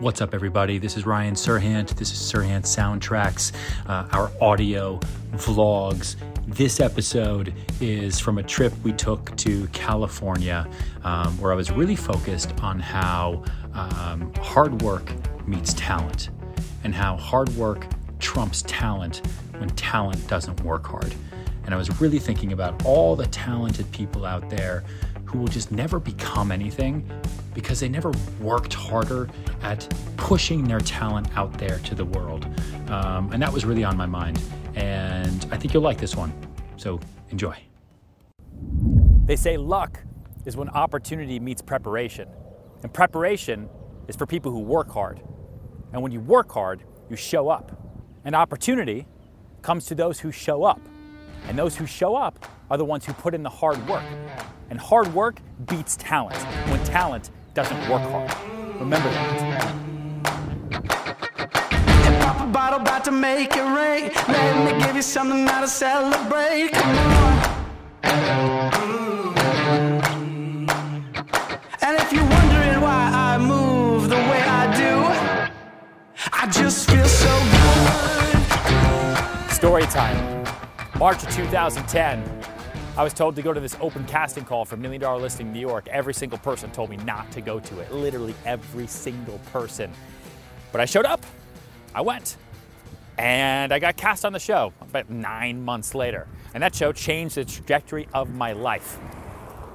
What's up, everybody? This is Ryan Serhant. This is Serhant Soundtracks, uh, our audio vlogs. This episode is from a trip we took to California, um, where I was really focused on how um, hard work meets talent and how hard work trumps talent when talent doesn't work hard. And I was really thinking about all the talented people out there who will just never become anything because they never worked harder at pushing their talent out there to the world. Um, and that was really on my mind. And I think you'll like this one. So enjoy. They say luck is when opportunity meets preparation. And preparation is for people who work hard. And when you work hard, you show up. And opportunity comes to those who show up. And those who show up are the ones who put in the hard work. And hard work beats talent when talent doesn't work hard. Remember that. Pop a bottle, about to make it rain. Let me give you something now to celebrate. Come on. Mm. And if you're wondering why I move the way I do, I just feel so good. Story time. March of 2010. I was told to go to this open casting call for Million Dollar Listing New York. Every single person told me not to go to it. Literally every single person. But I showed up. I went. And I got cast on the show about nine months later. And that show changed the trajectory of my life.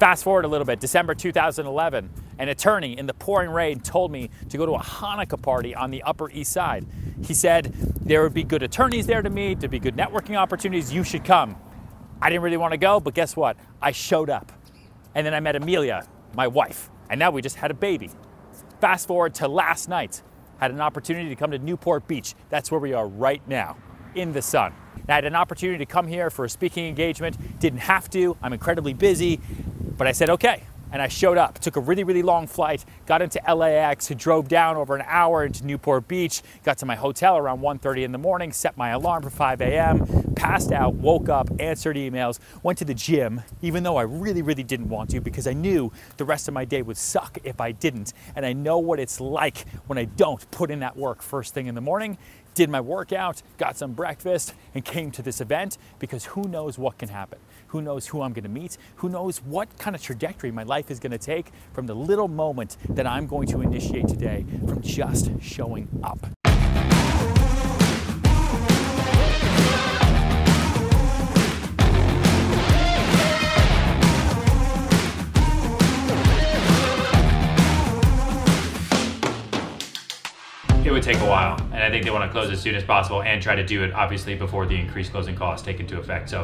Fast forward a little bit, December 2011, an attorney in the pouring rain told me to go to a Hanukkah party on the Upper East Side. He said there would be good attorneys there to meet, there'd be good networking opportunities, you should come. I didn't really want to go, but guess what? I showed up. And then I met Amelia, my wife, and now we just had a baby. Fast forward to last night, had an opportunity to come to Newport Beach. That's where we are right now, in the sun. And I had an opportunity to come here for a speaking engagement. Didn't have to, I'm incredibly busy, but I said, okay. And I showed up, took a really, really long flight, got into LAX, drove down over an hour into Newport Beach, got to my hotel around 1.30 in the morning, set my alarm for 5 a.m., passed out, woke up, answered emails, went to the gym, even though I really, really didn't want to because I knew the rest of my day would suck if I didn't. And I know what it's like when I don't put in that work first thing in the morning did my workout, got some breakfast, and came to this event because who knows what can happen? Who knows who I'm gonna meet? Who knows what kind of trajectory my life is gonna take from the little moment that I'm going to initiate today from just showing up? It would take a while, and I think they want to close as soon as possible and try to do it obviously before the increased closing costs take into effect. So,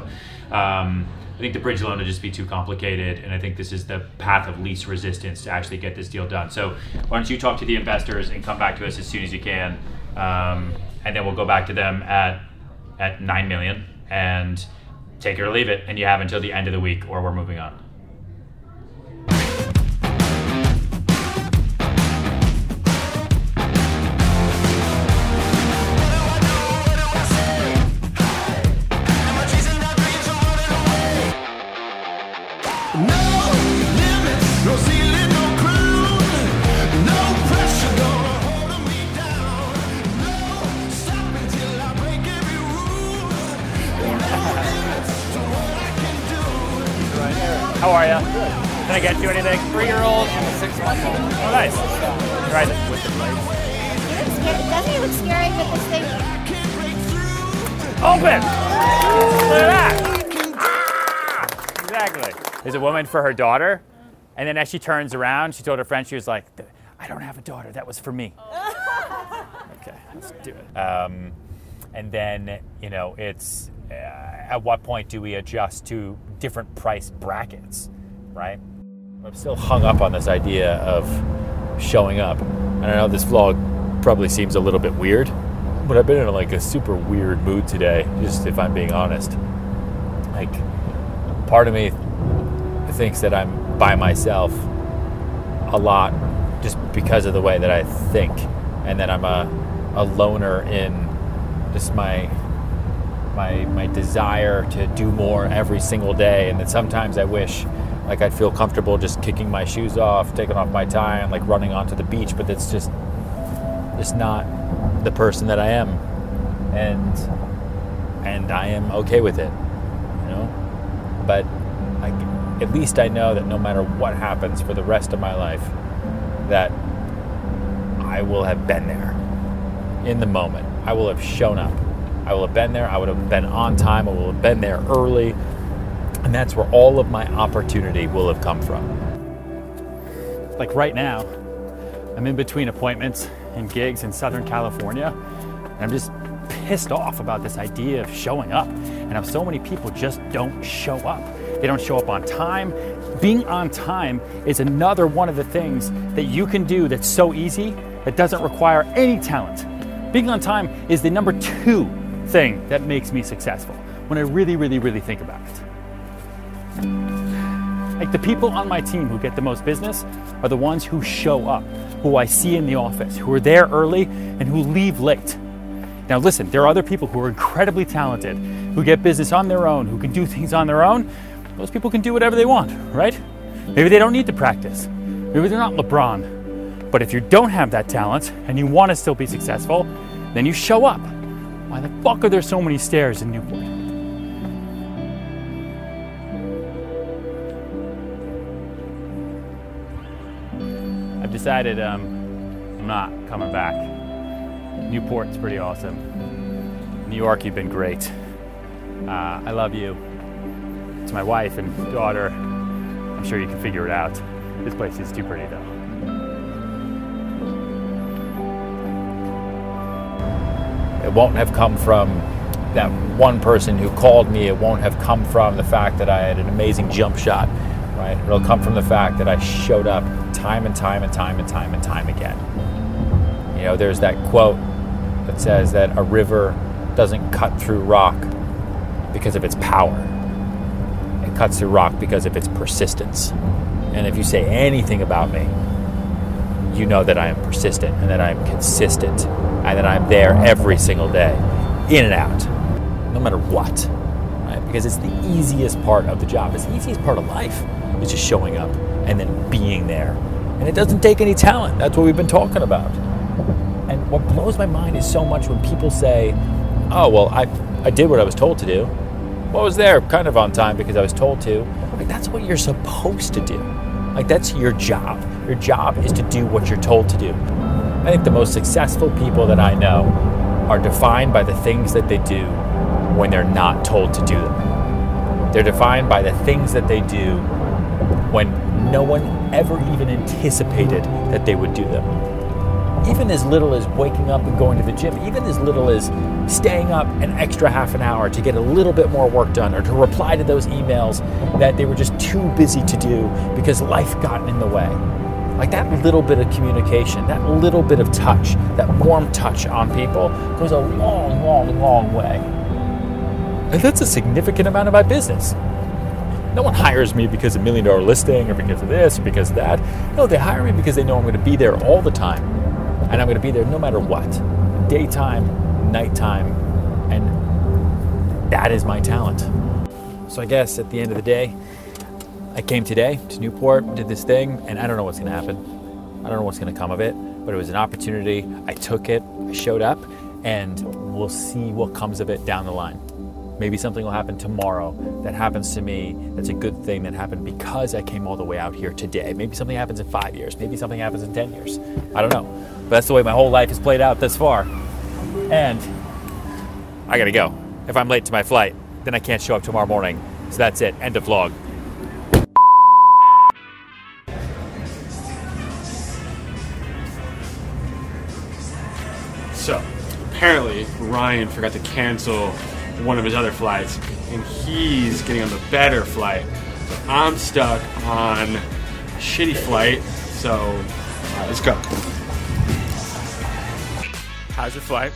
um, I think the bridge loan would just be too complicated, and I think this is the path of least resistance to actually get this deal done. So, why don't you talk to the investors and come back to us as soon as you can, um, and then we'll go back to them at at nine million and take it or leave it, and you have until the end of the week, or we're moving on. How are you? Can I get you anything? Three-year-old and a six-month-old. Oh, nice. Right. With the It's scary. Doesn't it look scary with this thing? Open! Look at that! Ah, exactly. There's a woman for her daughter, and then as she turns around, she told her friend, she was like, I don't have a daughter, that was for me. okay, let's do it. Um, and then, you know, it's uh, at what point do we adjust to different price brackets, right? I'm still hung up on this idea of showing up. And I know this vlog probably seems a little bit weird, but I've been in like a super weird mood today, just if I'm being honest. Like, part of me thinks that I'm by myself a lot just because of the way that I think, and that I'm a, a loner in just my my my desire to do more every single day, and that sometimes I wish Like I'd feel comfortable just kicking my shoes off, taking off my tie, and like running onto the beach. But it's just, it's not the person that I am, and and I am okay with it, you know. But at least I know that no matter what happens for the rest of my life, that I will have been there in the moment. I will have shown up. I will have been there. I would have been on time. I will have been there early. And that's where all of my opportunity will have come from. Like right now, I'm in between appointments and gigs in Southern California, and I'm just pissed off about this idea of showing up. And how so many people just don't show up. They don't show up on time. Being on time is another one of the things that you can do that's so easy that doesn't require any talent. Being on time is the number two thing that makes me successful when I really, really, really think about it. Like the people on my team who get the most business are the ones who show up, who I see in the office, who are there early and who leave late. Now, listen, there are other people who are incredibly talented, who get business on their own, who can do things on their own. Those people can do whatever they want, right? Maybe they don't need to practice. Maybe they're not LeBron. But if you don't have that talent and you want to still be successful, then you show up. Why the fuck are there so many stairs in Newport? I've decided um, I'm not coming back. Newport's pretty awesome. New York, you've been great. Uh, I love you. To my wife and daughter, I'm sure you can figure it out. This place is too pretty, though. It won't have come from that one person who called me. It won't have come from the fact that I had an amazing jump shot, right? It'll come from the fact that I showed up time and time and time and time and time again. You know, there's that quote that says that a river doesn't cut through rock because of its power. Cuts through rock because of its persistence. And if you say anything about me, you know that I am persistent and that I am consistent and that I'm there every single day, in and out, no matter what. Right? Because it's the easiest part of the job. It's the easiest part of life is just showing up and then being there. And it doesn't take any talent. That's what we've been talking about. And what blows my mind is so much when people say, "Oh, well, I I did what I was told to do." Well, I was there kind of on time because I was told to. Like that's what you're supposed to do. Like that's your job. Your job is to do what you're told to do. I think the most successful people that I know are defined by the things that they do when they're not told to do them. They're defined by the things that they do when no one ever even anticipated that they would do them. Even as little as waking up and going to the gym, even as little as staying up an extra half an hour to get a little bit more work done or to reply to those emails that they were just too busy to do because life got in the way. Like that little bit of communication, that little bit of touch, that warm touch on people goes a long, long, long way. And that's a significant amount of my business. No one hires me because of million dollar listing or because of this or because of that. No, they hire me because they know I'm going to be there all the time. And I'm going to be there no matter what daytime, nighttime, and that is my talent. So I guess at the end of the day, I came today to Newport, did this thing, and I don't know what's going to happen. I don't know what's going to come of it, but it was an opportunity. I took it, I showed up, and we'll see what comes of it down the line. Maybe something will happen tomorrow that happens to me that's a good thing that happened because I came all the way out here today. Maybe something happens in five years. Maybe something happens in 10 years. I don't know. But that's the way my whole life has played out thus far. And I gotta go. If I'm late to my flight, then I can't show up tomorrow morning. So that's it. End of vlog. So, apparently, Ryan forgot to cancel one of his other flights, and he's getting on the better flight. But I'm stuck on a shitty flight, so uh, let's go. How's your flight?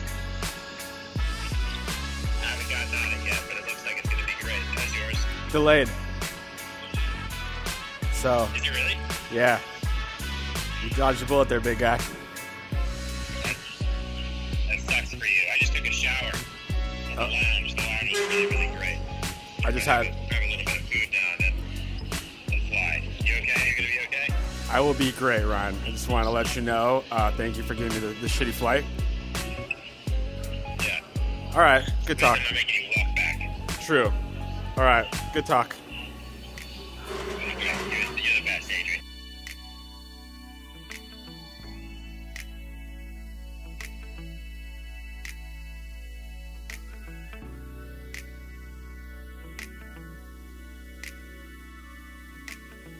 I haven't gotten on it yet, but it looks like it's going to be great. How's yours? Delayed. So, Is it really? yeah. You dodged a bullet there, big guy. That sucks for you. I just took a shower in the lounge. The lounge was really, really great. I just had Grab a little bit of food down and, and fly. You okay? Are gonna be okay? I will be great, Ryan. I just want to let you know. Uh, thank you for giving me the, the shitty flight. Yeah. All right, good talk. I'm not making you walk back. True. All right, good talk. You're, you're the best, Adrian.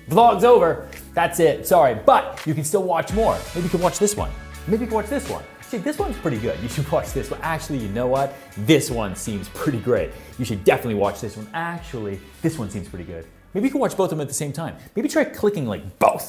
Vlog's over. That's it. Sorry, but you can still watch more. Maybe you can watch this one. Maybe you can watch this one. See, this one's pretty good. You should watch this one. Actually, you know what? This one seems pretty great. You should definitely watch this one. Actually, this one seems pretty good. Maybe you can watch both of them at the same time. Maybe try clicking like both.